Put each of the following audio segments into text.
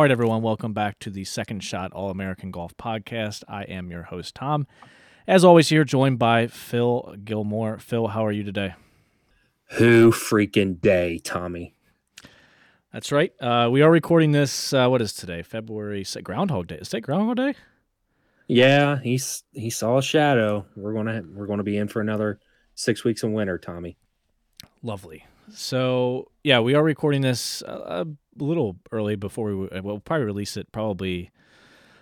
All right, everyone, welcome back to the Second Shot All American Golf Podcast. I am your host, Tom. As always, here joined by Phil Gilmore. Phil, how are you today? Who freaking Dey, Tommy? That's right. Uh, we are recording this. Uh, what is today? February Groundhog Day. Is it Groundhog Day? Yeah, he's he saw a shadow. We're gonna we're gonna be in for another six weeks of winter, Tommy. Lovely. So yeah, we are recording this a little early before we uh, we'll probably release it probably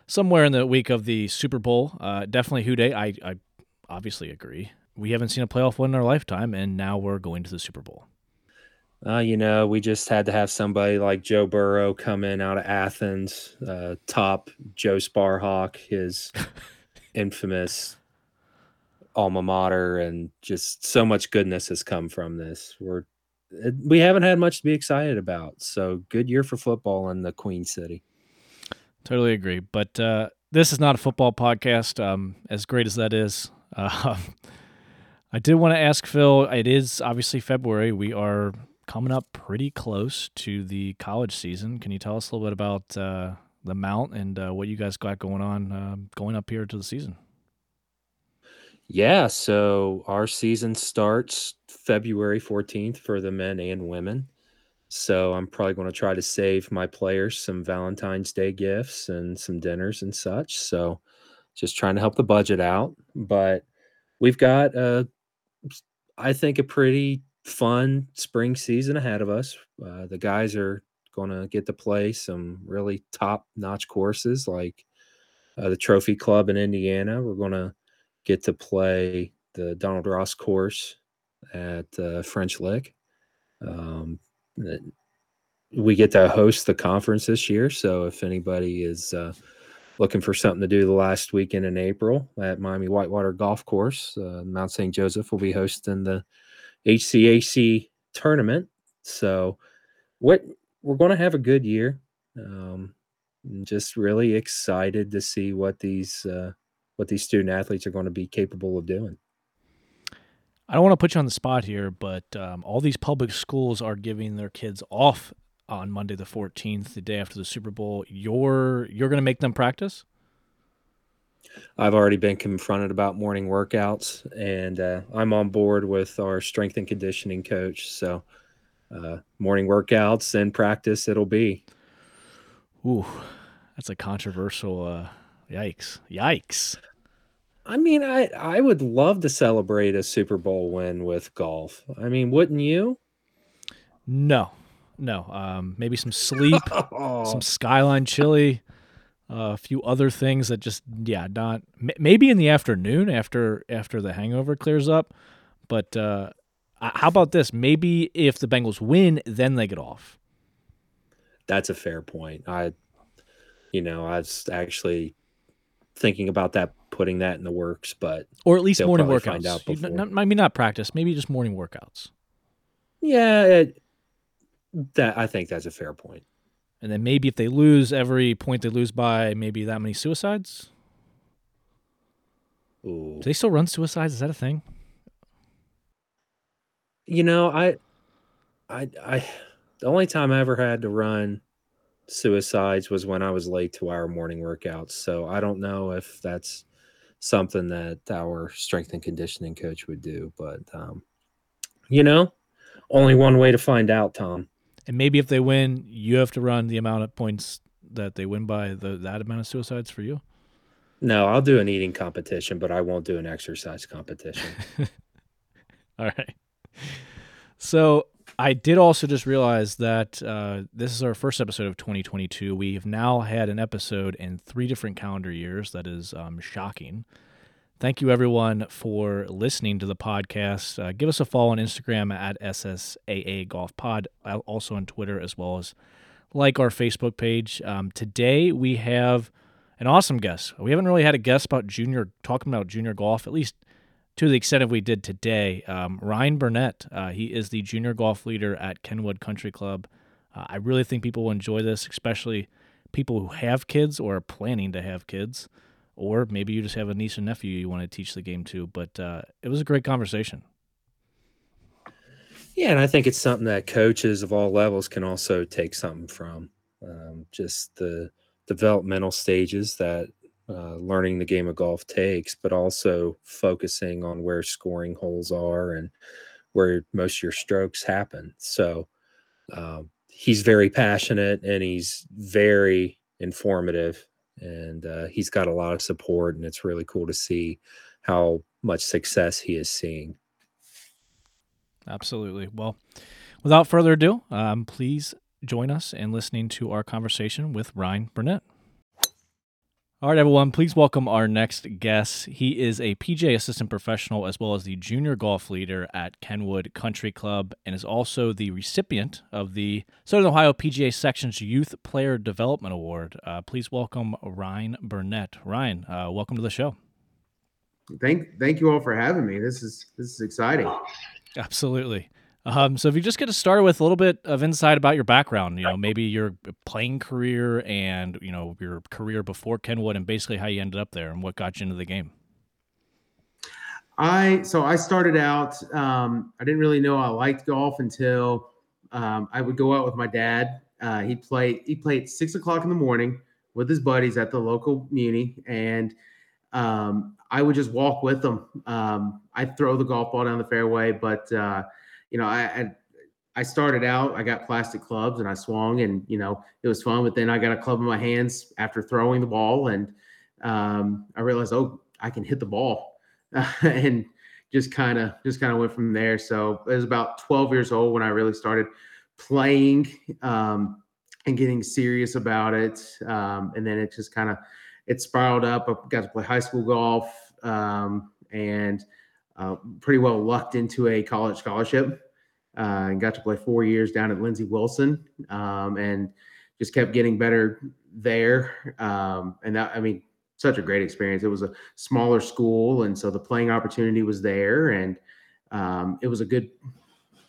somewhere in the week of the Super Bowl. Uh, definitely Who Dey. I, I obviously agree. We haven't seen a playoff win in our lifetime, and now we're going to the Super Bowl. Uh, you know, we just had to have somebody like Joe Burrow come in out of Athens, uh, top Joe Sparhawk, his infamous alma mater, and just so much goodness has come from this. We're we haven't had much to be excited about. So good year for football in the Queen City. Totally agree. But uh, this is not a football podcast. Um, as great as that is, uh, I did want to ask Phil. It is obviously February. We are coming up pretty close to the college season. Can you tell us a little bit about uh, the Mount and uh, what you guys got going on uh, going up here to the season? Yeah, so our season starts February 14th for the men and women. So I'm probably going to try to save my players some Valentine's Day gifts and some dinners and such. So just trying to help the budget out. But we've got a, I think, a pretty fun spring season ahead of us. Uh, the guys are going to get to play some really top notch courses like uh, the Trophy Club in Indiana. We're going to get to play the Donald Ross course at uh, French Lick. Um, we get to host the conference this year. So if anybody is uh, looking for something to do the last weekend in April at Miami Whitewater Golf Course, uh, Mount St. Joseph will be hosting the HCAC tournament. So what we're going to have a good year. Um, just really excited to see what these uh, what these student athletes are going to be capable of doing. I don't want to put you on the spot here, but um, all these public schools are giving their kids off on Monday the 14th, the day after the Super Bowl. You're you're going to make them practice? I've already been confronted about morning workouts, and uh, I'm on board with our strength and conditioning coach. So, uh, morning workouts and practice it'll be. Ooh, that's a controversial. Uh, yikes! Yikes! I mean, I I would love to celebrate a Super Bowl win with golf. I mean, wouldn't you? No, no. Um, maybe some sleep, some skyline chili, uh, a few other things that just yeah, not maybe in the afternoon after after the hangover clears up. But uh, how about this? Maybe if the Bengals win, then they get off. That's a fair point. I, you know, I was actually thinking about that, putting that in the works, but or at least morning workouts. Out before. Not, maybe not practice, maybe just morning workouts. Yeah, it, that I think that's a fair point. And then maybe if they lose every point they lose by, maybe that many suicides. Ooh. Do they still run suicides? Is that a thing? You know, I, I, I, the only time I ever had to run suicides was when I was late to our morning workouts. So I don't know if that's something that our strength and conditioning coach would do, but um, you know, only one way to find out, Tom. And maybe if they win, you have to run the amount of points that they win by the that amount of suicides for you. No, I'll do an eating competition, but I won't do an exercise competition. All right. So I did also just realize that uh, this is our first episode of 2022. We have now had an episode in three different calendar years. That is um, shocking. Thank you, everyone, for listening to the podcast. Uh, give us a follow on Instagram at SSAA Golf Pod, also on Twitter, as well as like our Facebook page. Um, today, we have an awesome guest. We haven't really had a guest about junior, talking about junior golf, at least to the extent of we did today. Um, Ryan Burnett, uh, he is the junior golf leader at Kenwood Country Club. Uh, I really think people will enjoy this, especially people who have kids or are planning to have kids or maybe you just have a niece and nephew you want to teach the game to. But uh, it was a great conversation. Yeah, and I think it's something that coaches of all levels can also take something from. Um, just the developmental stages that uh, learning the game of golf takes, but also focusing on where scoring holes are and where most of your strokes happen. So um, he's very passionate and he's very informative and uh, he's got a lot of support, and it's really cool to see how much success he is seeing. Absolutely. Well, without further ado, um, please join us in listening to our conversation with Ryan Burnett. All right, everyone, please welcome our next guest. He is a PGA assistant professional as well as the junior golf leader at Kenwood Country Club and is also the recipient of the Southern Ohio PGA Section's Youth Player Development Award. Uh, please welcome Ryan Burnett. Ryan, uh, welcome to the show. Thank, thank you all for having me. This is this is exciting. Absolutely. Um, so if you just get to start with a little bit of insight about your background, you know, maybe your playing career and you know your career before Kenwood, and basically how you ended up there and what got you into the game. I so I started out. Um, I didn't really know I liked golf until um, I would go out with my dad. Uh, he played he played six o'clock in the morning with his buddies at the local muni, and um, I would just walk with them. Um, I'd throw the golf ball down the fairway, but uh, you know, I, I I started out, I got plastic clubs and I swung and, you know, it was fun. But then I got a club in my hands after throwing the ball and um, I realized, oh, I can hit the ball and just kind of, just kind of went from there. So it was about 12 years old when I really started playing um, and getting serious about it. Um, and then it just kind of, it spiraled up. I got to play high school golf um, and uh, pretty well lucked into a college scholarship uh, and got to play four years down at Lindsey Wilson um, and just kept getting better there. Um, and that, I mean, such a great experience. It was a smaller school, and so the playing opportunity was there, and um, it was a good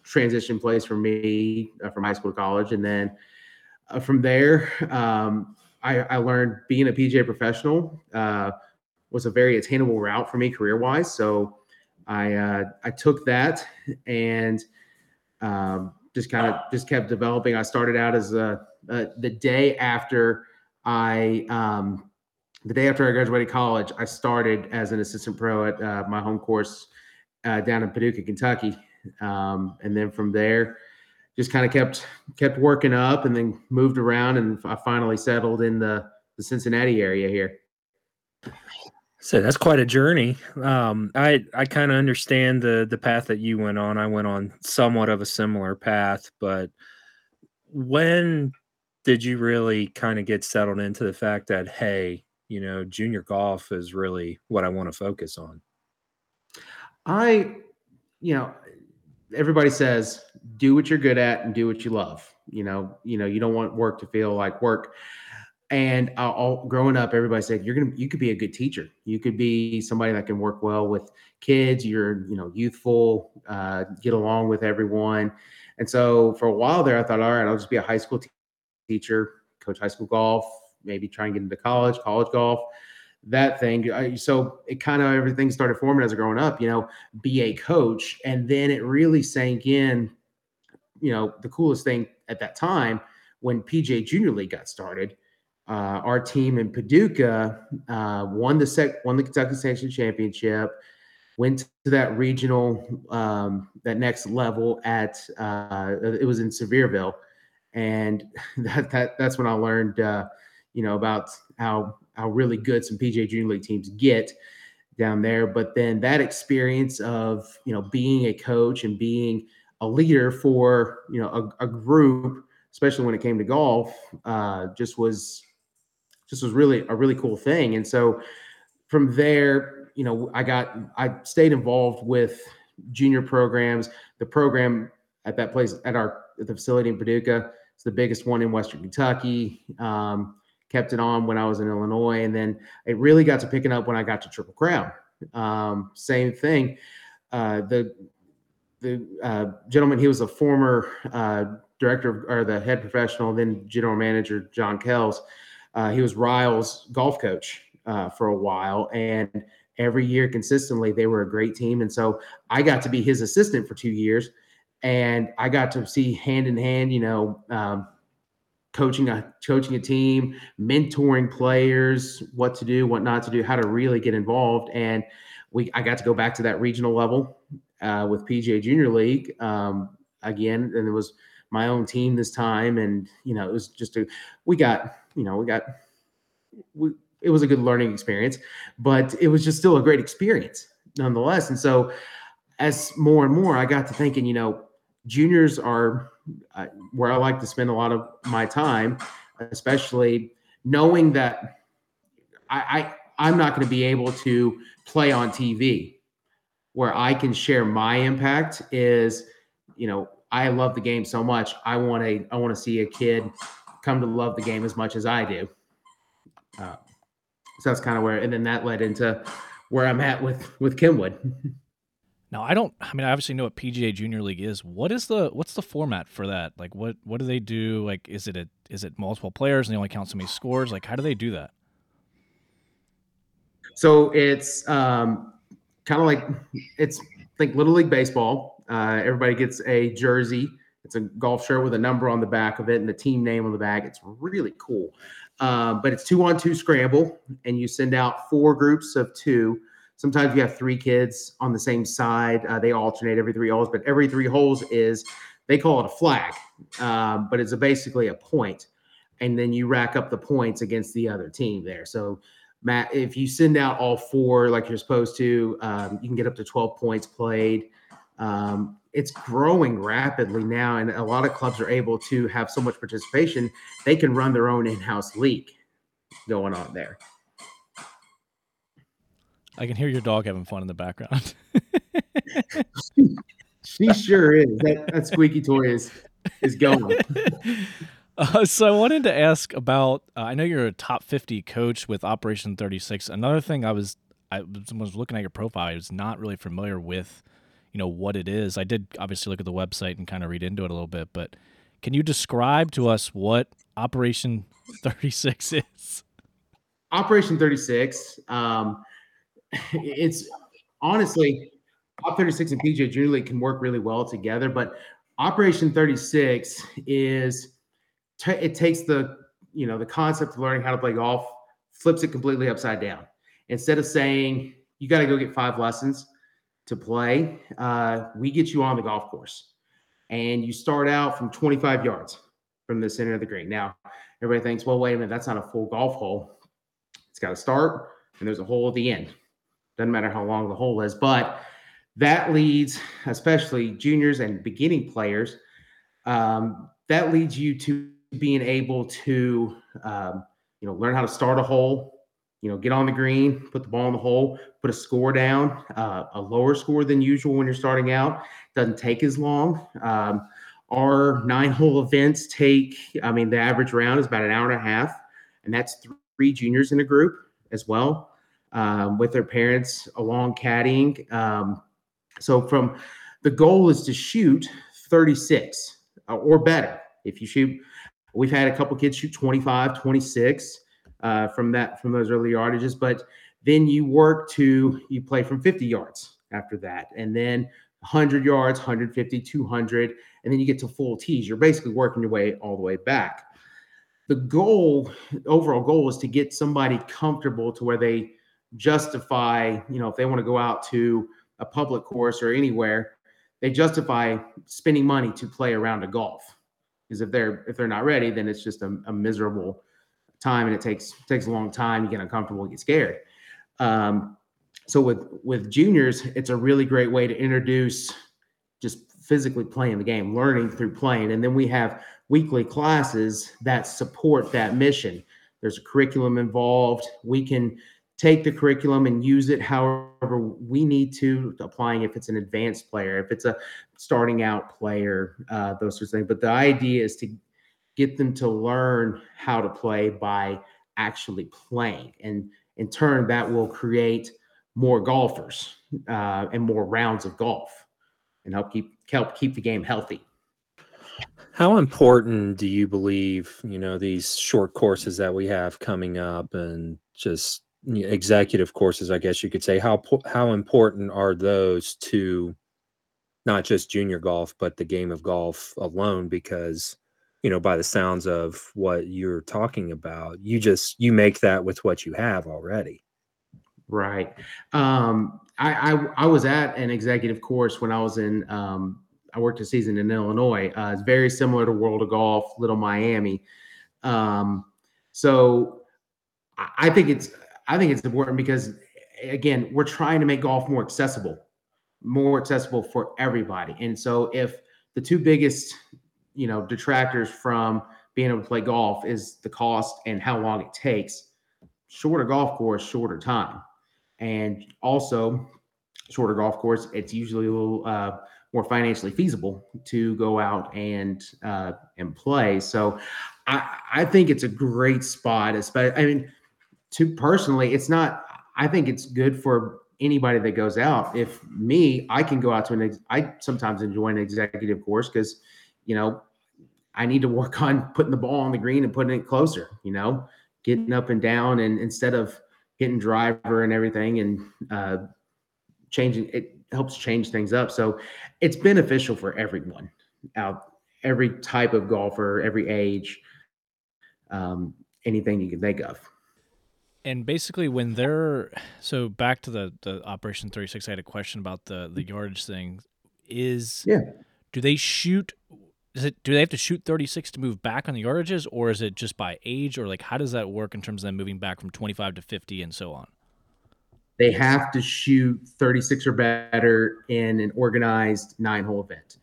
transition place for me uh, from high school to college. And then uh, from there, um, I, I, learned being a PGA professional uh, was a very attainable route for me career wise. So I uh, I took that and um, just kind of just kept developing. I started out as a, the day after I um, the day after I graduated college, I started as an assistant pro at uh, my home course uh, down in Paducah, Kentucky, um, and then from there, just kind of kept kept working up, and then moved around, and I finally settled in the the Cincinnati area here. So that's quite a journey. Um, I I kind of understand the the path that you went on. I went on somewhat of a similar path, but when did you really kind of get settled into the fact that hey, you know, junior golf is really what I want to focus on? I, you know, everybody says do what you're good at and do what you love. You know, you know, you don't want work to feel like work. And uh, all growing up, everybody said you're gonna you could be a good teacher. You could be somebody that can work well with kids. You're you know youthful, uh, get along with everyone. And so for a while there, I thought, all right, I'll just be a high school t- teacher, coach high school golf, maybe try and get into college, college golf, that thing. I, so it kind of everything started forming as a growing up. You know, be a coach, and then it really sank in. You know, the coolest thing at that time when PGA Junior League got started uh, our team in Paducah uh, won the sec won the Kentucky Section Championship, went to that regional um, that next level at uh, it was in Sevierville, and that, that that's when I learned uh, you know about how how really good some PGA Junior League teams get down there. But then that experience of you know being a coach and being a leader for you know a, a group, especially when it came to golf, uh, just was just was really a really cool thing. And so from there, you know, I got I stayed involved with junior programs. The program at that place at our at the facility in Paducah it's the biggest one in Western Kentucky. Um, kept it on when I was in Illinois, and then it really got to picking up when I got to Triple Crown. Um, same thing. Uh, the the uh, gentleman, he was a former uh, director or the head professional, then general manager, John Kells. Uh, he was Ryle's golf coach uh, for a while, and every year consistently, they were a great team. And so I got to be his assistant for two years and I got to see hand in hand, you know, um, coaching a coaching a team, mentoring players, what to do, what not to do, how to really get involved, and we I got to go back to that regional level uh, with PGA Junior League um, again, and it was my own team this time, and you know, it was just a we got you know we got we it was a good learning experience, but it was just still a great experience nonetheless, and so as more and more I got to thinking, you know, juniors are uh, where I like to spend a lot of my time, especially knowing that I, I I'm not going to be able to play on TV. Where I can share my impact is, you know, I love the game so much. I want to I want to see a kid come to love the game as much as I do. Uh, so that's kind of where, and then that led into where I'm at with with Kenwood. Now I don't. I mean, I obviously know what PGA Junior League is. What is the what's the format for that? Like, what what do they do? Like, is it a is it multiple players and they only count so many scores? Like, how do they do that? So it's um, kind of like it's like little league baseball. Uh, everybody gets a jersey. It's a golf shirt with a number on the back of it and the team name on the back. It's really cool. Uh, but it's two on two scramble, and you send out four groups of two Sometimes you have three kids on the same side. Uh, they alternate every three holes, but every three holes is they call it a flag, um, but it's a, basically a point, and then you rack up the points against the other team there. So Matt, if you send out all four like you're supposed to, um, you can get up to 12 points played. Um, it's growing rapidly now, and a lot of clubs are able to have so much participation, they can run their own in house league going on there. I can hear your dog having fun in the background. she sure is. That, that squeaky toy is is going. Uh, so I wanted to ask about. Uh, I know you're a top 50 coach with Operation 36. Another thing I was I was looking at your profile. I was not really familiar with, you know, what it is. I did obviously look at the website and kind of read into it a little bit, but can you describe to us what Operation 36 is? Operation 36. Um, it's honestly Op 36 and PGA Junior League can work really well together, but Operation 36 is t- it takes the you know the concept of learning how to play golf, flips it completely upside down. Instead of saying you got to go get five lessons to play, uh, we get you on the golf course, and you start out from 25 yards from the center of the green. Now, everybody thinks, well, wait a minute, that's not a full golf hole. It's got to start, and there's a hole at the end. Doesn't matter how long the hole is, but that leads, especially juniors and beginning players, um, that leads you to being able to, um, you know, learn how to start a hole, you know, get on the green, put the ball in the hole, put a score down, uh, a lower score than usual when you're starting out. Doesn't take as long. Um, our nine hole events take, I mean, the average round is about an hour and a half, and that's three juniors in a group as well um, with their parents along caddying. Um, so from the goal is to shoot 36 uh, or better. If you shoot, we've had a couple kids shoot 25, 26 uh, from that from those early yardages, but then you work to you play from 50 yards after that, and then 100 yards, 150, 200, and then you get to full tees. You're basically working your way all the way back. The goal, overall goal, is to get somebody comfortable to where they justify, you know, if they want to go out to a public course or anywhere, they justify spending money to play around a golf. Because if they're if they're not ready, then it's just a, a miserable time, and it takes takes a long time. You get uncomfortable, you get scared. Um, so with with juniors, it's a really great way to introduce just physically playing the game, learning through playing, and then we have weekly classes that support that mission. There's a curriculum involved. We can take the curriculum and use it however we need to, applying if it's an advanced player, if it's a starting out player, uh, those sorts of things. But the idea is to get them to learn how to play by actually playing. And in turn, that will create more golfers uh, and more rounds of golf and help keep help keep the game healthy. How important do you believe, you know, these short courses that we have coming up and just executive courses, I guess you could say, how how important are those to not just junior golf, but the game of golf alone? Because you know, by the sounds of what you're talking about, you just you make that with what you have already. Right. Um, I, I, I was at an executive course when I was in um, I worked a season in Illinois. Uh, it's very similar to World of Golf, Little Miami. Um, so I think it's I think it's important because again, we're trying to make golf more accessible, more accessible for everybody. And so if the two biggest, you know, detractors from being able to play golf is the cost and how long it takes, shorter golf course, shorter time. And also shorter golf course, it's usually a little uh, more financially feasible to go out and uh, and play. So I, I think it's a great spot. Especially, I mean, to personally, it's not. I think it's good for anybody that goes out. If me, I can go out to an. Ex- I sometimes enjoy an executive course because, you know, I need to work on putting the ball on the green and putting it closer. You know, getting up and down, and instead of hitting driver and everything, and uh, changing it helps change things up. So it's beneficial for everyone out, every type of golfer, every age, um, anything you can think of. And basically, when they're so back to the the Operation Thirty Six, I had a question about the the yardage thing. Is yeah, do they shoot? Is it do they have to shoot thirty six to move back on the yardages, or is it just by age, or like how does that work in terms of them moving back from twenty five to fifty and so on? They have to shoot 36 or better in an organized nine hole event.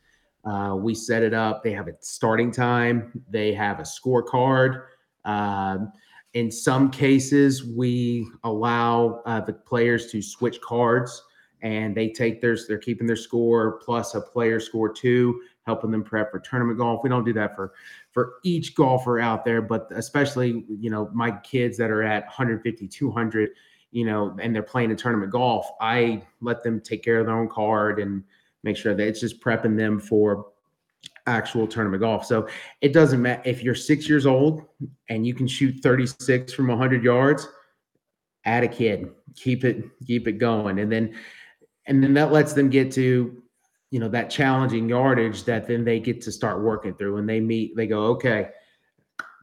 Uh, we set it up. They have a starting time, they have a scorecard. Um, in some cases, we allow uh, the players to switch cards and they take theirs, they're keeping their score plus a player score two, helping them prep for tournament golf. We don't do that for for each golfer out there, but especially, you know, my kids that are at 150, 200 you know, and they're playing a tournament golf, I let them take care of their own card and make sure that it's just prepping them for actual tournament golf. So it doesn't matter if you're six years old and you can shoot 36 from 100 yards. Add a kid, keep it keep it going, and then and then that lets them get to you know that challenging yardage that then they get to start working through. And they meet, they go, okay,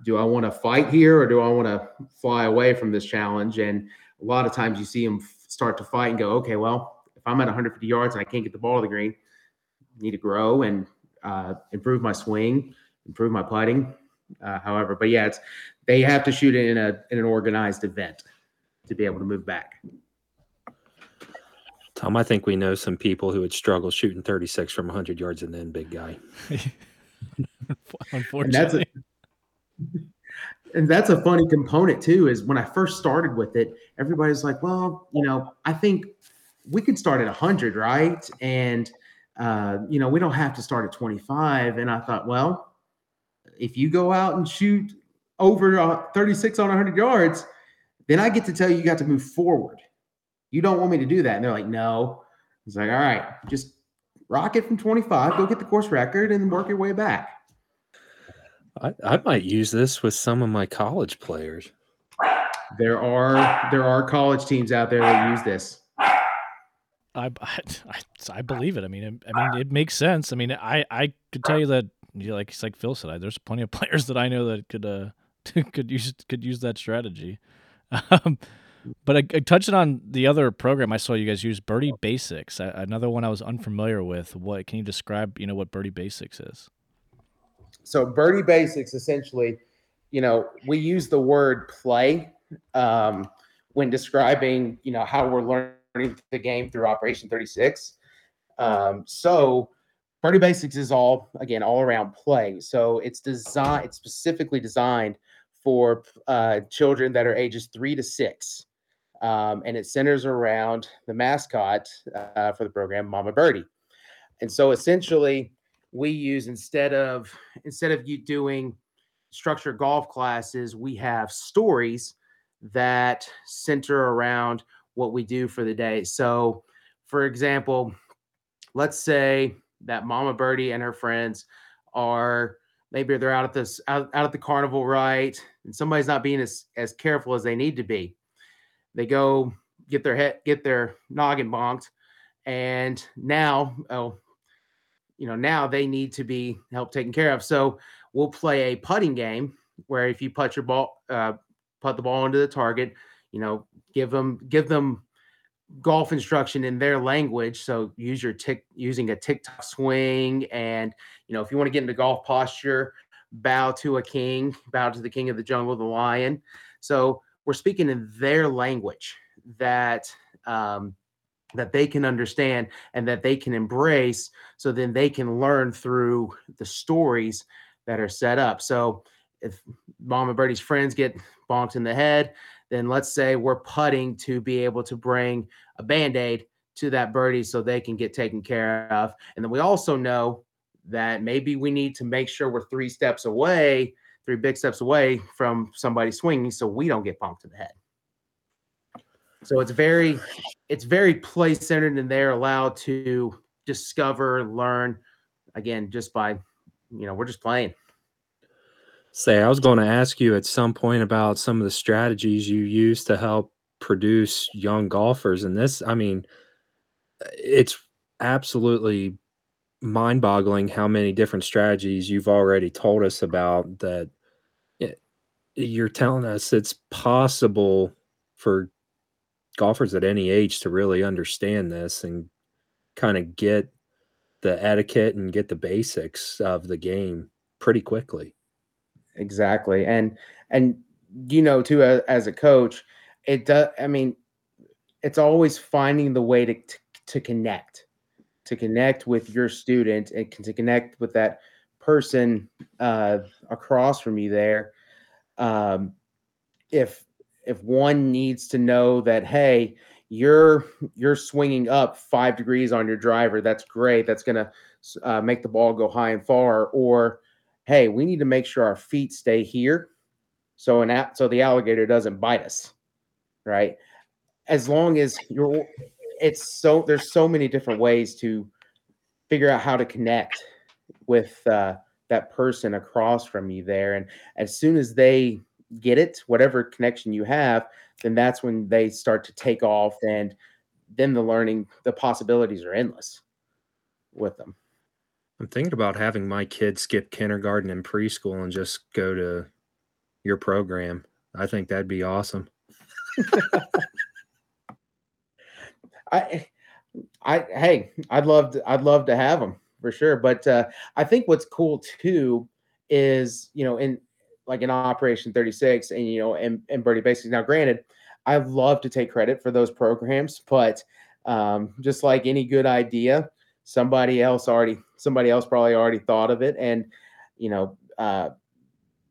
do I want to fight here or do I want to fly away from this challenge? And a lot of times you see them start to fight and go, okay, well, if I'm at 150 yards and I can't get the ball to the green, I need to grow and uh, improve my swing, improve my putting. Uh, however, but yeah, it's they have to shoot in a in an organized event to be able to move back. Tom, I think we know some people who would struggle shooting 36 from 100 yards and then big guy. Unfortunately. And that's a funny component too is when i first started with it everybody's like well you know i think we could start at 100 right? And uh, you know we don't have to start at 25 and i thought well if you go out and shoot over uh, 36 on 100 yards then i get to tell you you got to move forward you don't want me to do that and they're like no it's like all right just rock it from 25 go get the course record and work your way back I, I might use this with some of my college players. There are there are college teams out there that use this. I, I, I believe it. I mean, it, I mean, it makes sense. I mean, I, I could tell you that, you know, like like Phil said, I, there's plenty of players that I know that could uh could use could use that strategy. Um, but I, I, on the other program I saw you guys use, Birdie Basics, another one I was unfamiliar with. What can you describe? You know what Birdie Basics is? so birdie basics essentially you know we use the word play um, when describing you know how we're learning the game through operation 36 um, so birdie basics is all again all around play so it's designed it's specifically designed for uh, children that are ages three to six um, and it centers around the mascot uh, for the program, Mama Birdie. And so essentially, we use instead of instead of you doing structured golf classes, we have stories that center around what we do for the day. So, for example, let's say that Mama Birdie and her friends are maybe they're out at this out, out at the carnival, right? And somebody's not being as, as careful as they need to be. They go get their head get their noggin bonked, and now oh, you know, now they need to be helped taken care of. So we'll play a putting game where if you put your ball, uh, put the ball into the target, you know, give them give them golf instruction in their language. So use your tick using a TikTok swing, and you know, if you want to get into golf posture, bow to a king, bow to the king of the jungle, the lion. So we're speaking in their language that um, that they can understand and that they can embrace so then they can learn through the stories that are set up. So if mama birdie's friends get bonked in the head then let's say we're putting to be able to bring a band-aid to that birdie so they can get taken care of. And then we also know that maybe we need to make sure we're three steps away three big steps away from somebody swinging so we don't get bonked in the head so it's very, it's very play centered, and they're allowed to discover, learn, again, just by, you know, we're just playing. Say, I was going to ask you at some point about some of the strategies you use to help produce young golfers, and this, I mean, it's absolutely mind-boggling how many different strategies you've already told us about that you're telling us it's possible for golfers at any age to really understand this and kind of get the etiquette and get the basics of the game pretty quickly. Exactly. And and you know too as, as a coach, it does I mean it's always finding the way to to connect to connect with your student and to connect with that person uh, across from you there um, if if one needs to know that hey you're you're swinging up five degrees on your driver that's great that's to uh, make the ball go high and far or hey we need to make sure our feet stay here so an so the alligator doesn't bite us right? As long as you're it's so there's so many different ways to figure out how to connect with uh, that person across from you there and as soon as they get it, whatever connection you have, then that's when they start to take off and then the learning, the possibilities are endless with them. I'm thinking about having my kids skip kindergarten and preschool and just go to your program. I think that'd be awesome. I, I, hey, I'd love to, I'd love to have them for sure. But uh, I think what's cool too is, you know, in like in Operation 36 and you know and, and Birdie Basics. Now, granted, I love to take credit for those programs, but um, just like any good idea, somebody else already somebody else probably already thought of it. And you know, uh,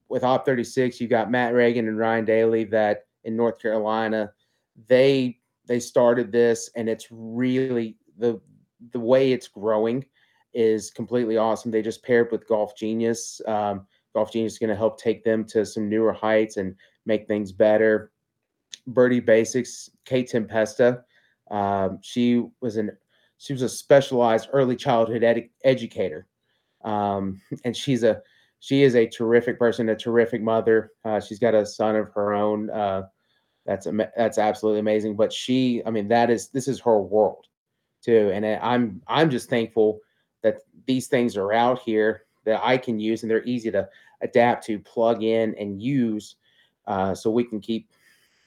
with Op 36, you got Matt Reagan and Ryan Daly that in North Carolina, they they started this and it's really the the way it's growing is completely awesome. They just paired with Golf Genius. Um, Golf Genius is going to help take them to some newer heights and make things better. Birdie Basics, Kate Tempesta. Um, she was an she was a specialized early childhood ed- educator, um, and she's a she is a terrific person, a terrific mother. Uh, she's got a son of her own. Uh, that's that's absolutely amazing. But she, I mean, that is this is her world too, and I'm I'm just thankful that these things are out here that I can use, and they're easy to adapt to, plug in, and use, uh, so we can keep,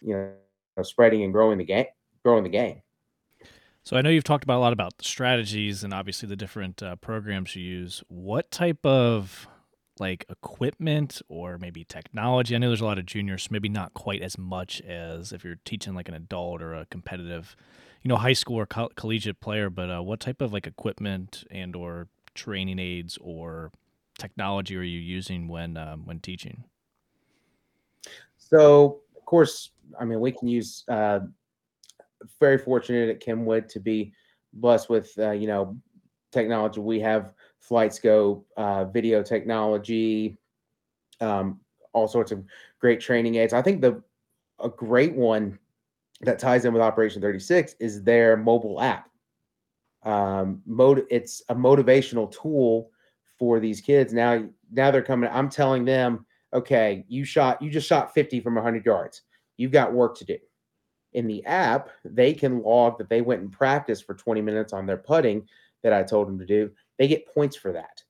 you know, spreading and growing the game, growing the game. So I know you've talked about a lot about the strategies and obviously the different uh, programs you use. What type of like equipment or maybe technology? I know there's a lot of juniors, maybe not quite as much as if you're teaching like an adult or a competitive, you know, high school or co- collegiate player. But uh, what type of like equipment and or training aids or technology are you using when um, when teaching? So, of course, I mean, we can use uh, very fortunate at Kenwood to be blessed with uh, you know technology. We have FlightScope, uh, video technology, um, all sorts of great training aids. I think the a great one that ties in with Operation 36 is their mobile app. Um, mode it's a motivational tool for these kids. Now, now they're coming. I'm telling them, okay, you shot, you just shot 50 from 100 yards. You've got work to do. In the app, they can log that they went and practiced for 20 minutes on their putting that I told them to do. They get points for that.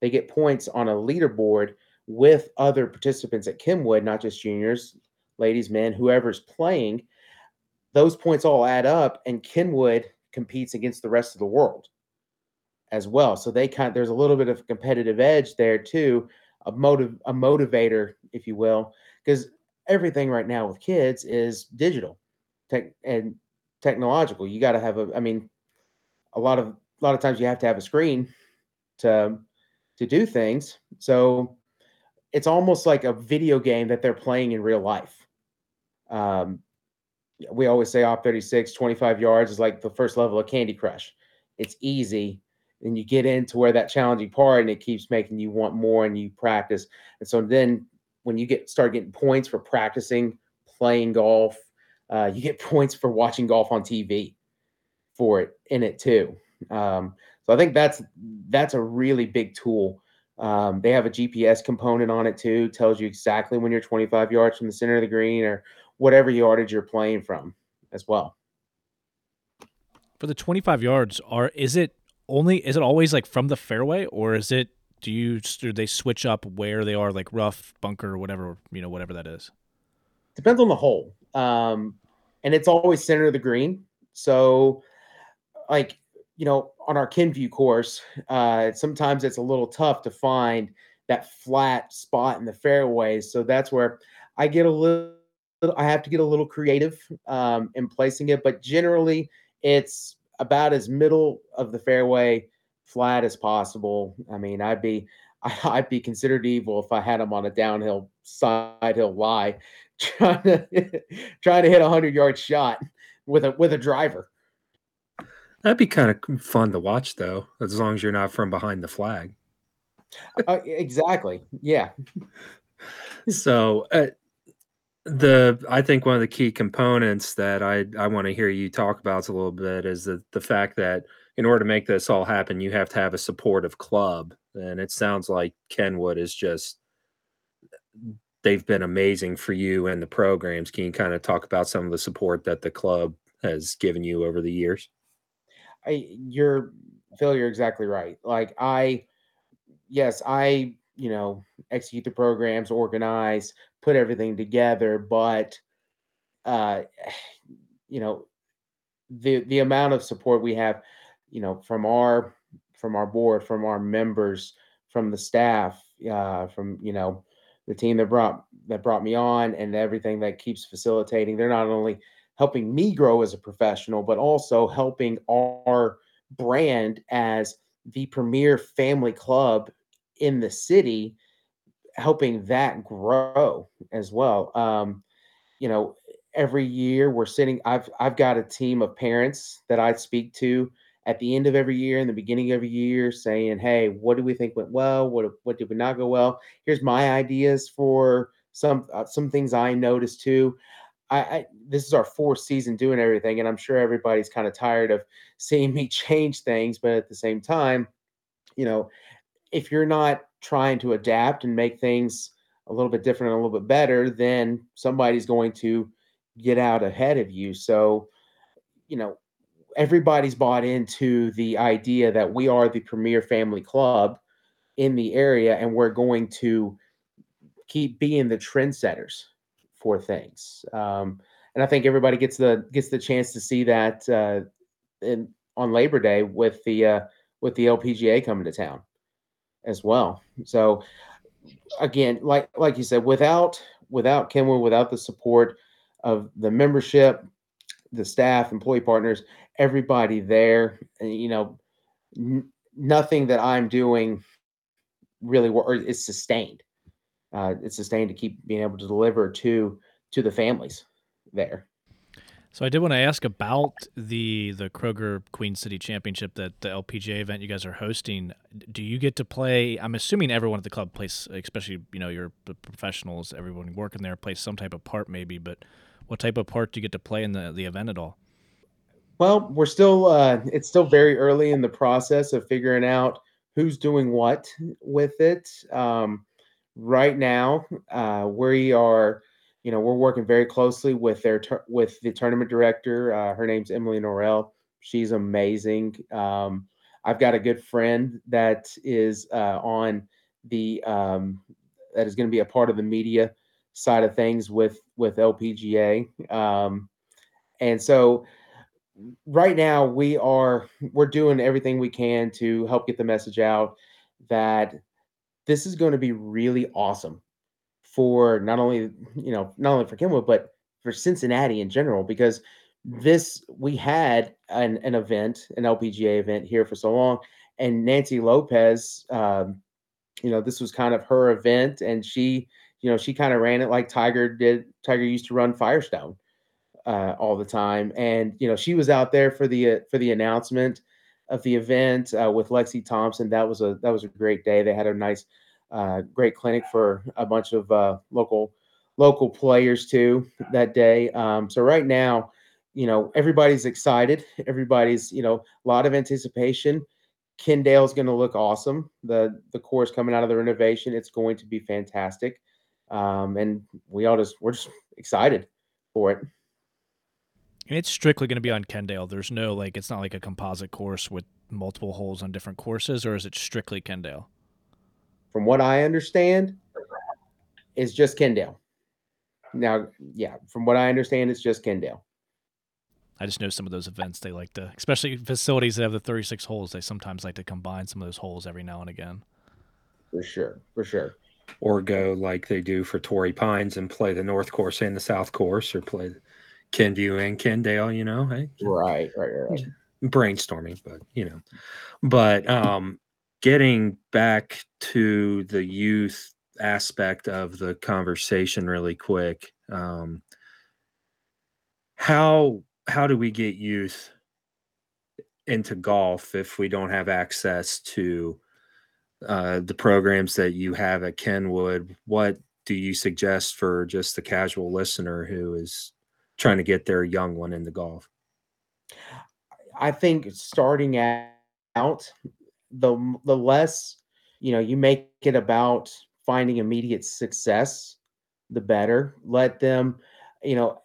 They get points on a leaderboard with other participants at Kenwood, not just juniors, ladies, men, whoever's playing. Those points all add up, and Kenwood competes against the rest of the world as well. So they kind of, there's a little bit of competitive edge there too, a motive a motivator, if you will, because everything right now with kids is digital, tech and technological. You got to have a, I mean, a lot of a lot of times you have to have a screen to to do things. So it's almost like a video game that they're playing in real life. Um, we always say op 36 25 yards is like the first level of candy crush it's easy and you get into where that challenging part and it keeps making you want more and you practice and so then when you get start getting points for practicing playing golf uh, you get points for watching golf on tv for it in it too um, so i think that's that's a really big tool um, they have a gps component on it too tells you exactly when you're 25 yards from the center of the green or whatever yardage you're playing from as well. For the 25 yards, are is it only is it always like from the fairway or is it do you do they switch up where they are like rough, bunker, whatever, you know, whatever that is? Depends on the hole. Um and it's always center of the green. So like, you know, on our Kenview course, uh sometimes it's a little tough to find that flat spot in the fairways. So that's where I get a little I have to get a little creative um, in placing it, but generally it's about as middle of the fairway flat as possible. I mean, I'd be I'd be considered evil if I had him on a downhill side hill lie, trying to trying to hit a hundred yard shot with a with a driver. That'd be kind of fun to watch, though, as long as you're not from behind the flag. uh, exactly. Yeah. so, uh, the I think one of the key components that I I want to hear you talk about a little bit is the the fact that in order to make this all happen, you have to have a supportive club, and it sounds like Kenwood is just they've been amazing for you and the programs. Can you kind of talk about some of the support that the club has given you over the years? I you're Phil, you're exactly right. Like I yes, I you know execute the programs, organize, put everything together, but uh, you know, the the amount of support we have, you know, from our from our board, from our members, from the staff, uh, from you know, the team that brought that brought me on, and everything that keeps facilitating. They're not only helping me grow as a professional, but also helping our brand as the premier family club in the city helping that grow as well. Um, you know, every year we're sitting. I've I've got a team of parents that I speak to at the end of every year and the beginning of every year, saying, "Hey, what do we think went well? What what did we not go well? Here's my ideas for some uh, some things I noticed too." I, I, this is our fourth season doing everything, and I'm sure everybody's kind of tired of seeing me change things. But at the same time, you know, if you're not trying to adapt and make things a little bit different and a little bit better, then somebody's going to get out ahead of you. So, you know, everybody's bought into the idea that we are the premier family club in the area and we're going to keep being the trendsetters for things. Um, and I think everybody gets the gets the chance to see that uh, in on Labor Day with the uh, with the LPGA coming to town as well. So again, like like you said, without without Kenwood, without the support of the membership, the staff, employee partners, everybody there, you know, n- nothing that I'm doing really wor- is sustained. Uh, it's sustained to keep being able to deliver to to the families there. So I did want to ask about the the Kroger Queen City Championship that the LPGA event you guys are hosting. Do you get to play? I'm assuming everyone at the club plays, especially you know your professionals, everyone working there plays some type of part maybe. But what type of part do you get to play in the the event at all? Well, we're still uh, it's still very early in the process of figuring out who's doing what with it. Um, right now, uh, we are you know, we're working very closely with their with the tournament director. Uh, her name's Emily Norrell. She's amazing. Um, I've got a good friend that is uh, on the um, that is going to be a part of the media side of things with with LPGA. Um, and so right now we are we're doing everything we can to help get the message out that this is going to be really awesome for not only you know not only for Kenwood but for Cincinnati in general because this we had an, an event an LPGA event here for so long and Nancy Lopez um, you know this was kind of her event and she you know she kind of ran it like Tiger did Tiger used to run Firestone uh, all the time and you know she was out there for the uh, for the announcement of the event uh, with Lexi Thompson that was a that was a great day they had a nice uh, great clinic for a bunch of uh, local local players too that day. Um, so right now, you know, everybody's excited. Everybody's you know a lot of anticipation. Kendale's going to look awesome. The the course coming out of the renovation, it's going to be fantastic. Um, and we all just we're just excited for it. And it's strictly going to be on Kendale. There's no like it's not like a composite course with multiple holes on different courses, or is it strictly Kendale? from what I understand, it's just Kendale. Now, yeah, from what I understand, it's just Kendale. I just know some of those events they like to, especially facilities that have the 36 holes, they sometimes like to combine some of those holes every now and again. For sure, for sure. Or go like they do for Torrey Pines and play the North Course and the South Course, or play Kenview and Kendale. You know, hey, right, right, right. Brainstorming, but you know, but um, getting back to the youth aspect of the conversation really quick um, how how do we get youth into golf if we don't have access to uh, the programs that you have at kenwood what do you suggest for just the casual listener who is trying to get their young one into golf. I think starting out the the less you know you make it about finding immediate success the better. Let them you know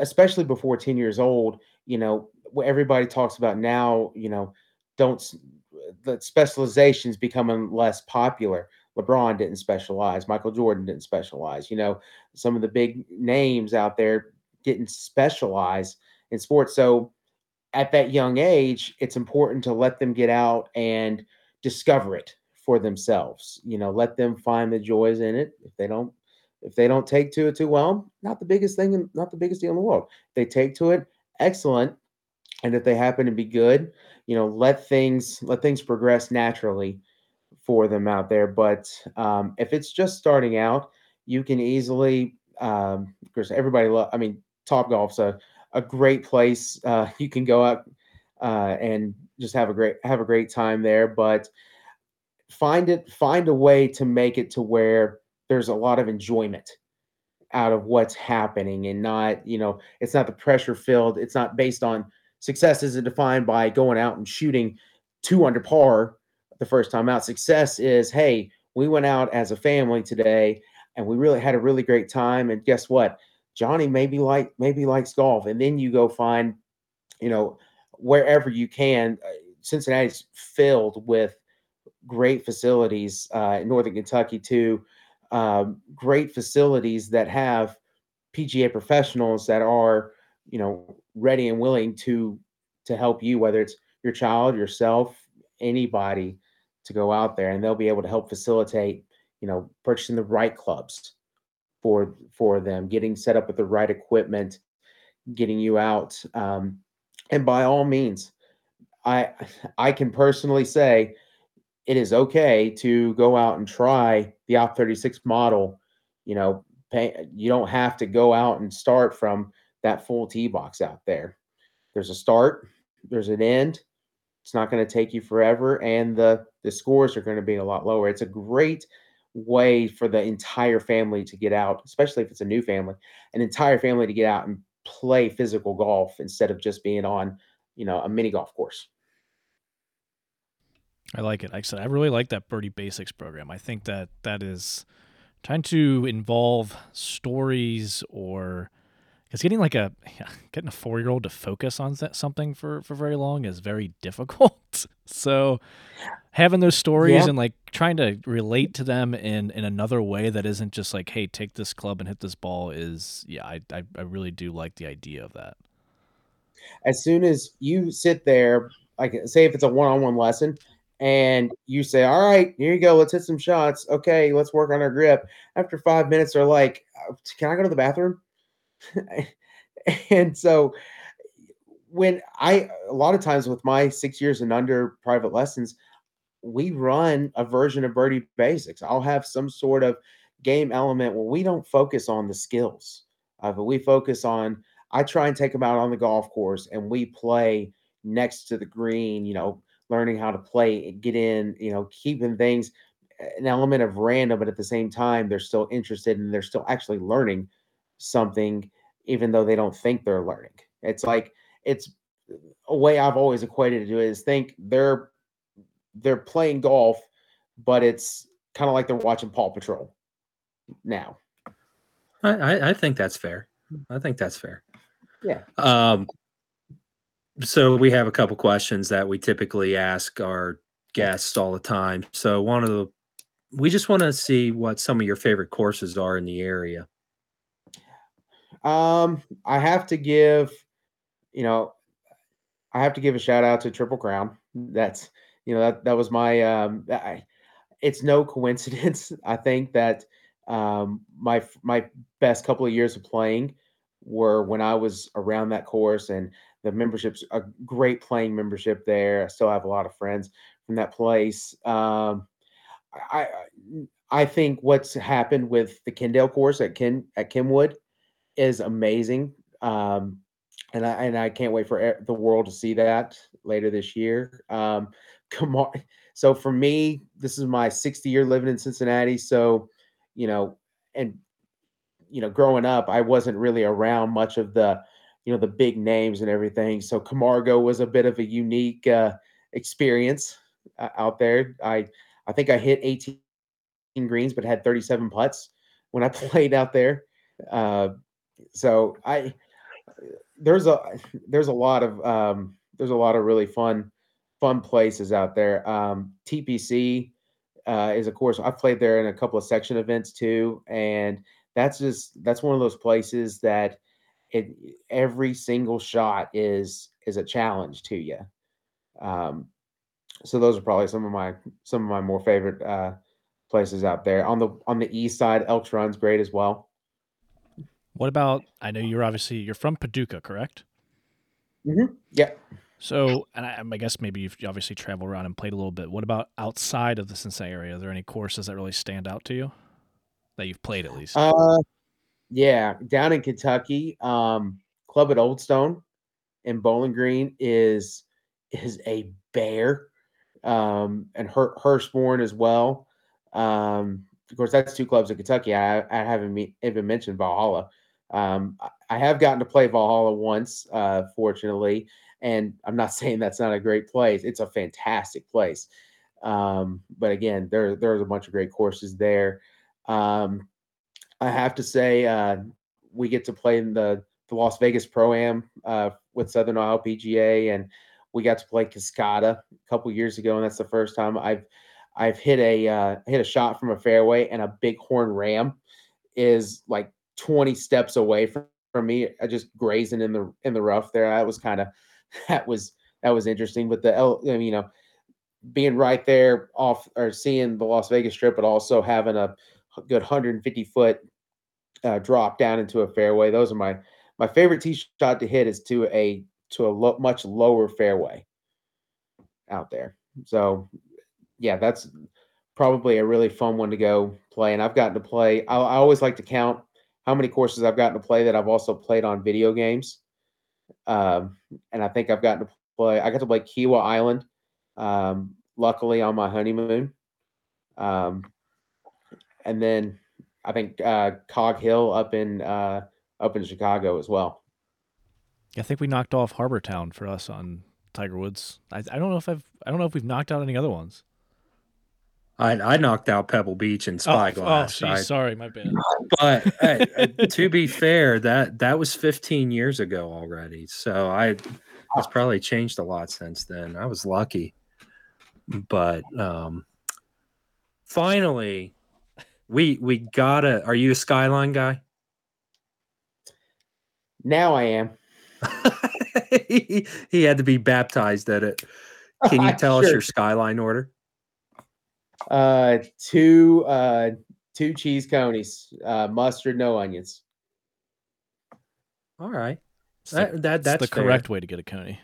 especially before 10 years old you know everybody talks about now you know don't the specializations becoming less popular. Lebron didn't specialize. Michael jordan didn't specialize. You know some of the big names out there didn't specialize in sports so at that young age, it's important to let them get out and discover it for themselves. You know, let them find the joys in it. If they don't, if they don't take to it too well, not the biggest thing, not the biggest deal in the world. If they take to it, excellent. And if they happen to be good, you know, let things let things progress naturally for them out there. But um, if it's just starting out, you can easily, um, of course, everybody. Lo- I mean, Topgolf's a a great place. Uh, you can go up uh, and just have a great have a great time there. But find it find a way to make it to where there's a lot of enjoyment out of what's happening and not you know it's not the pressure filled it's not based on success isn't defined by going out and shooting two under par the first time out success is hey we went out as a family today and we really had a really great time and guess what Johnny maybe like maybe likes golf, and then you go find, you know, wherever you can. Uh, Cincinnati's filled with great facilities uh, in Northern Kentucky too. Um, great facilities that have PGA professionals that are, you know, ready and willing to to help you, whether it's your child, yourself, anybody, to go out there, and they'll be able to help facilitate, you know, purchasing the right clubs, for for them, getting set up with the right equipment, getting you out. Um, and by all means, I I can personally say it is okay to go out and try the Op 36 model. You know, pay, you don't have to go out and start from that full tee box out there. There's a start, there's an end. It's not going to take you forever, and the the scores are going to be a lot lower. It's a great way for the entire family to get out, especially if it's a new family, an entire family to get out and play physical golf instead of just being on, you know, a mini golf course. I like it. Like I said, I really like that Birdie Basics program. I think that that is trying to involve stories or because getting like a getting a four year old to focus on something for for very long is very difficult. so having those stories and like trying to relate to them in in another way that isn't just like hey take this club and hit this ball is yeah I I, I really do like the idea of that. As soon as you sit there, like say if it's a one on one lesson, and you say, All right, here you go, let's hit some shots. Okay, let's work on our grip. After five minutes, they're like, uh, Can I go to the bathroom? and so when I a lot of times with my six years and under private lessons, we run a version of birdie basics. I'll have some sort of game element where we don't focus on the skills, uh, but we focus on. I try and take them out on the golf course, and we play next to the green. You know, learning how to play, get in, you know, keeping things eh, an element of random, but at the same time, they're still interested and they're still actually learning something, even though they don't think they're learning. It's like it's a way I've always equated it to is think they're they're playing golf, but it's kind of like they're watching Paw Patrol now. I, I think that's fair. I think that's fair. Yeah. Um, so we have a couple questions that we typically ask our guests all the time. So one of the we just want to see what some of your favorite courses are in the area. Um, I have to give, you know, I have to give a shout out to Triple Crown. That's you know that that was my um I, it's no coincidence I think that um my my best couple of years of playing were when I was around that course and the membership's a great playing membership there. I still have a lot of friends from that place. Um, I I think what's happened with the Kendale course at Ken at Kenwood is amazing. Um, and I and I can't wait for the world to see that later this year. Um, on. So for me, this is my 60 year living in Cincinnati. So, you know, and you know, growing up, I wasn't really around much of the you know the big names and everything. So Camargo was a bit of a unique uh, experience uh, out there. I I think I hit 18 greens, but had 37 putts when I played out there. Uh, so I there's a there's a lot of um, there's a lot of really fun fun places out there. Um, TPC uh, is of course I've played there in a couple of section events too, and that's just that's one of those places that it every single shot is is a challenge to you. Um, so those are probably some of my some of my more favorite uh, places out there. On the on the east side, Elks Run's great as well. What about? I know you're obviously you're from Paducah, correct? Mm-hmm. Yeah. So, and I, I, guess maybe you've obviously traveled around and played a little bit. What about outside of the Cincinnati area? Are there any courses that really stand out to you that you've played at least? Uh, yeah, down in Kentucky, um, Club at Olde Stone in Bowling Green is is a bear, um, and Her- Hurstbourne as well. Um, of course, that's two clubs in Kentucky. I, I haven't me- even mentioned Valhalla. Um, I have gotten to play Valhalla once, uh, fortunately, and I'm not saying that's not a great place. It's a fantastic place. Um, but again, there there's a bunch of great courses there. Um, I have to say, uh, we get to play in the, the Las Vegas Pro Am uh, with Southern Ohio PGA, and we got to play Cascata a couple years ago, and that's the first time I've I've hit a uh, hit a shot from a fairway, and a bighorn ram is like 20 steps away from, from me. I just grazing in the in the rough there. That was kind of that was that was interesting. But the you know, being right there off or seeing the Las Vegas Strip, but also having a good 150 foot uh, drop down into a fairway. Those are my my favorite tee shot to hit is to a to a lo- much lower fairway out there. So yeah, that's probably a really fun one to go play. And I've gotten to play. I, I always like to count how many courses I've gotten to play that I've also played on video games. Um, and I think I've gotten to play. I got to play Kiawah Island, um, luckily on my honeymoon. Um, and then I think uh, Cog Hill up in uh, up in Chicago as well. I think we knocked off Harbour Town for us on Tiger Woods. I, I don't know if I've I don't know if we've knocked out any other ones. I, I knocked out Pebble Beach and Spyglass. Oh, oh geez, sorry, my bad. But hey, to be fair, that that was 15 years ago already. So I it's probably changed a lot since then. I was lucky. But um finally we we gotta are you a skyline guy? Now I am. he, he had to be baptized at it. Can you tell sure. us your skyline order? Uh, two uh, two cheese conies, uh, mustard, no onions. All right, that, that that's the fair. correct way to get a coney.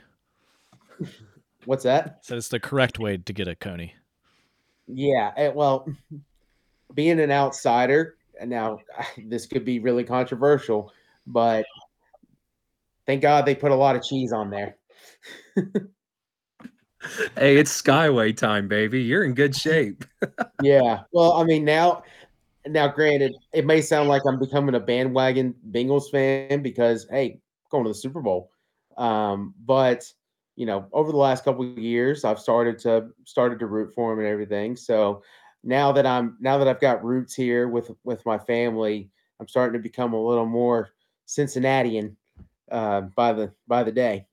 What's that? So it's the correct way to get a coney. Yeah, it, eh, well, being an outsider, now this could be really controversial, but thank God they put a lot of cheese on there. hey, it's Skyway time, baby. You're in good shape. yeah. Well, I mean, now, now, granted, it may sound like I'm becoming a bandwagon Bengals fan because, hey, going to the Super Bowl. Um, but you know, over the last couple of years, I've started to started to root for him and everything. So now that I'm now that I've got roots here with with my family, I'm starting to become a little more Cincinnatian uh, by the by the day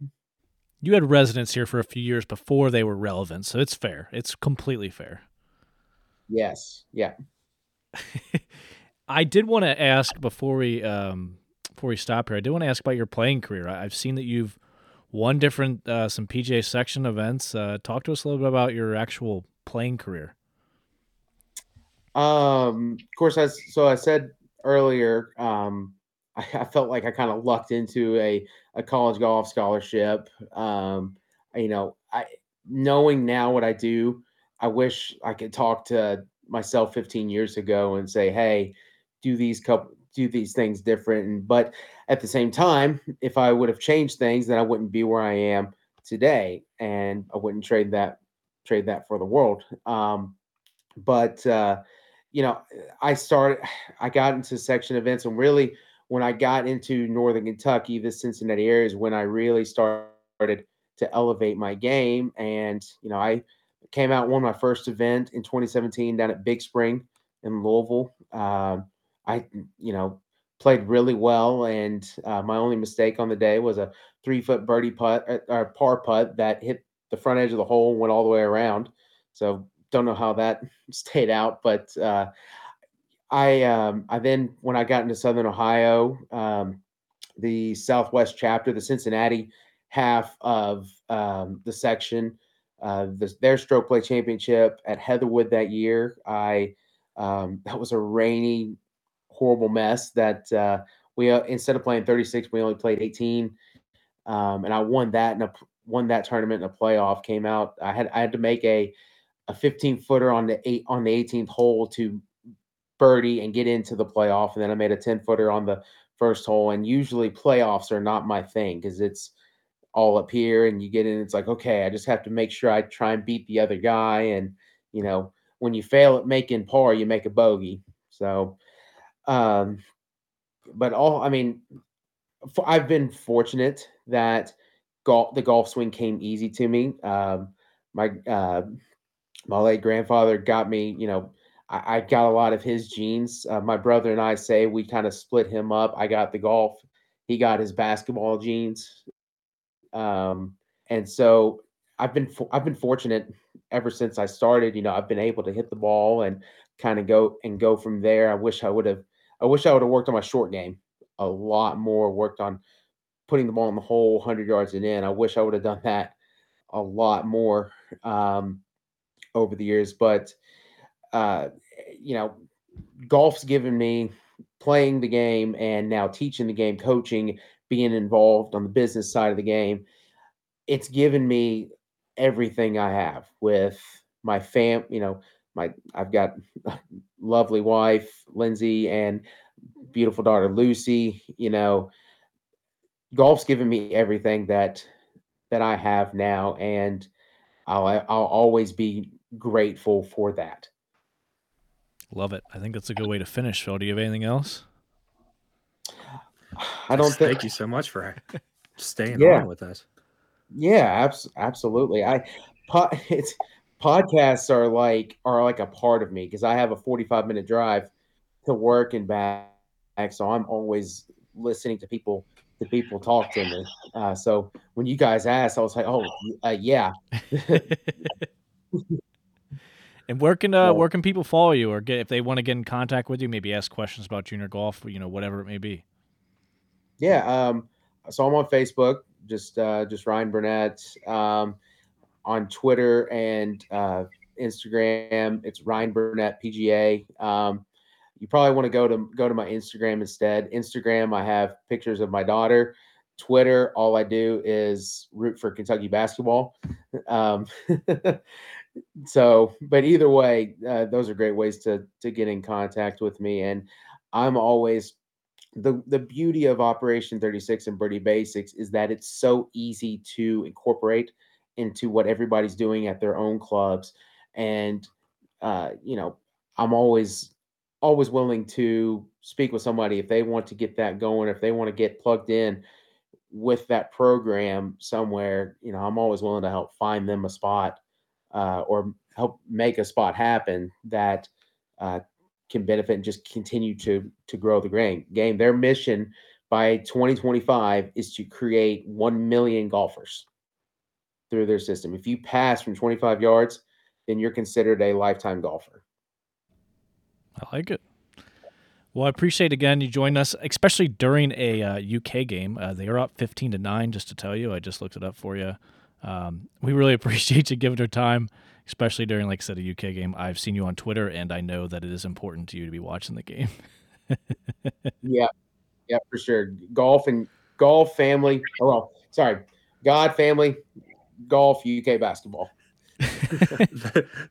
you had residents here for a few years before they were relevant, so it's fair. It's completely fair. Yes. Yeah. I did want to ask before we um, before we stop here. I did want to ask about your playing career. I've seen that you've won different uh, some PGA section events. Uh, talk to us a little bit about your actual playing career. Um, of course, as so I said earlier, um, I, I felt like I kind of lucked into a a college golf scholarship. Um, you know, I knowing now what I do, I wish I could talk to myself 15 years ago and say, "Hey, do these couple do these things different." And, but at the same time, if I would have changed things, then I wouldn't be where I am today, and I wouldn't trade that trade that for the world. Um, but uh, you know, I started, I got into section events and really when I got into Northern Kentucky, the Cincinnati area is when I really started to elevate my game. And, you know, I came out, won my first event in 2017 down at Big Spring in Louisville. Uh, I, you know, played really well. And uh, my only mistake on the day was a three foot birdie putt uh, or par putt that hit the front edge of the hole, and went all the way around. So don't know how that stayed out, but uh, I um, I then when I got into Southern Ohio, um, the Southwest chapter, the Cincinnati half of um, the section, uh, the, their stroke play championship at Heatherwoode that year. I um, that was a rainy, horrible mess. That uh, we uh, instead of playing 36, we only played 18, um, and I won that and won that tournament in a playoff. Came out. I had I had to make a a 15 footer on the eight on the 18th hole to birdie and get into the playoff. And then I made a 10 footer on the first hole. And usually playoffs are not my thing because it's all up here and you get in. It's like, okay, I just have to make sure I try and beat the other guy. And, you know, when you fail at making par, you make a bogey. So, um, but all, I mean, I've been fortunate that golf, the golf swing came easy to me. Um, my, uh, my late grandfather got me, you know, I, I got a lot of his genes. Uh, my brother and I say we kind of split him up. I got the golf, he got his basketball genes. Um, and so I've been I've been fortunate ever since I started. You know, I've been able to hit the ball and kind of go and go from there. I wish I would have. I wish I would have worked on my short game a lot more. Worked on putting the ball in the hole, hundred yards and in. I wish I would have done that a lot more um, over the years. But uh, you know, golf's given me playing the game and now teaching the game, coaching, being involved on the business side of the game. It's given me everything I have with my fam, you know, my I've got lovely wife, Lindsay, and beautiful daughter Lucy. You know, golf's given me everything that that I have now, and I'll I'll always be grateful for that. Love it. I think that's a good way to finish. Phil, do you have anything else? I don't think. Thank you so much for staying Yeah. on with us. Yeah, abs- absolutely. I po- it's podcasts are like are like a part of me because I have a 45 minute drive to work and back, so I'm always listening to people to people talk to me. Uh, so when you guys asked, I was like, oh uh, yeah, and where can uh, So- where can people follow you or get if they want to get in contact with you? Maybe ask questions about junior golf. You know, whatever it may be. yeah. Um, so I'm on Facebook, just uh, just Ryan Burnett. Um, on Twitter and uh, Instagram, it's Ryan Burnett PGA. Um, you probably want to go to go to my Instagram instead. Instagram, I have pictures of my daughter. Twitter, all I do is root for Kentucky basketball. Um, so, but either way, uh, those are great ways to to get in contact with me, and I'm always the the beauty of Operation 36 and Birdie Basics is that it's so easy to incorporate into what everybody's doing at their own clubs, and uh, you know, I'm always always willing to speak with somebody if they want to get that going, if they want to get plugged in with that program somewhere. You know, I'm always willing to help find them a spot uh, or help make a spot happen that uh, can benefit and just continue to to grow the game. Game. Their mission by 2025 is to create 1 million golfers through their system. If you pass from 25 yards, then you're considered a lifetime golfer. I like it. Well, I appreciate again you joined us, especially during a uh, UK game. Uh, they are up fifteen to nine. Just to tell you, I just looked it up for you. Um, we really appreciate you giving your time, especially during, like I said, a UK game. I've seen you on Twitter, and I know that it is important to you to be watching the game. Yeah, yeah, for sure. Golf and golf family. Oh, well, sorry, God family, golf, UK basketball.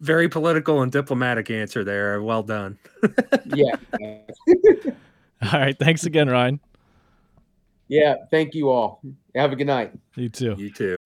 Very political and diplomatic answer there. Well done. Yeah, All right, thanks again, Ryan. yeah. Thank you all. Have a good night. You too. You too.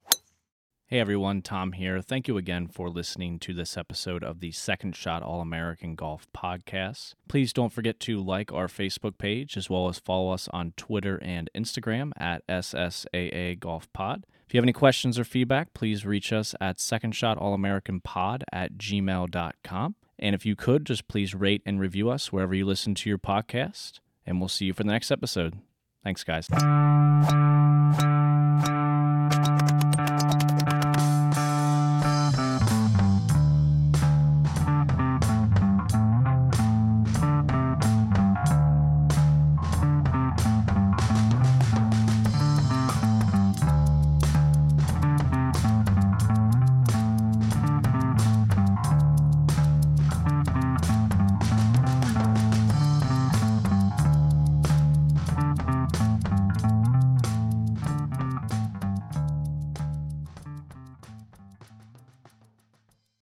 Hey everyone, Tom here. Thank you again for listening to this episode of the Second Shot All American Golf Podcast. Please don't forget to like our Facebook page as well as follow us on Twitter and Instagram at SSAA Golf Pod. If you have any questions or feedback, please reach us at secondshotallamericanpod at gmail.com. And if you could, just please rate and review us wherever you listen to your podcast. And we'll see you for the next episode. Thanks, guys.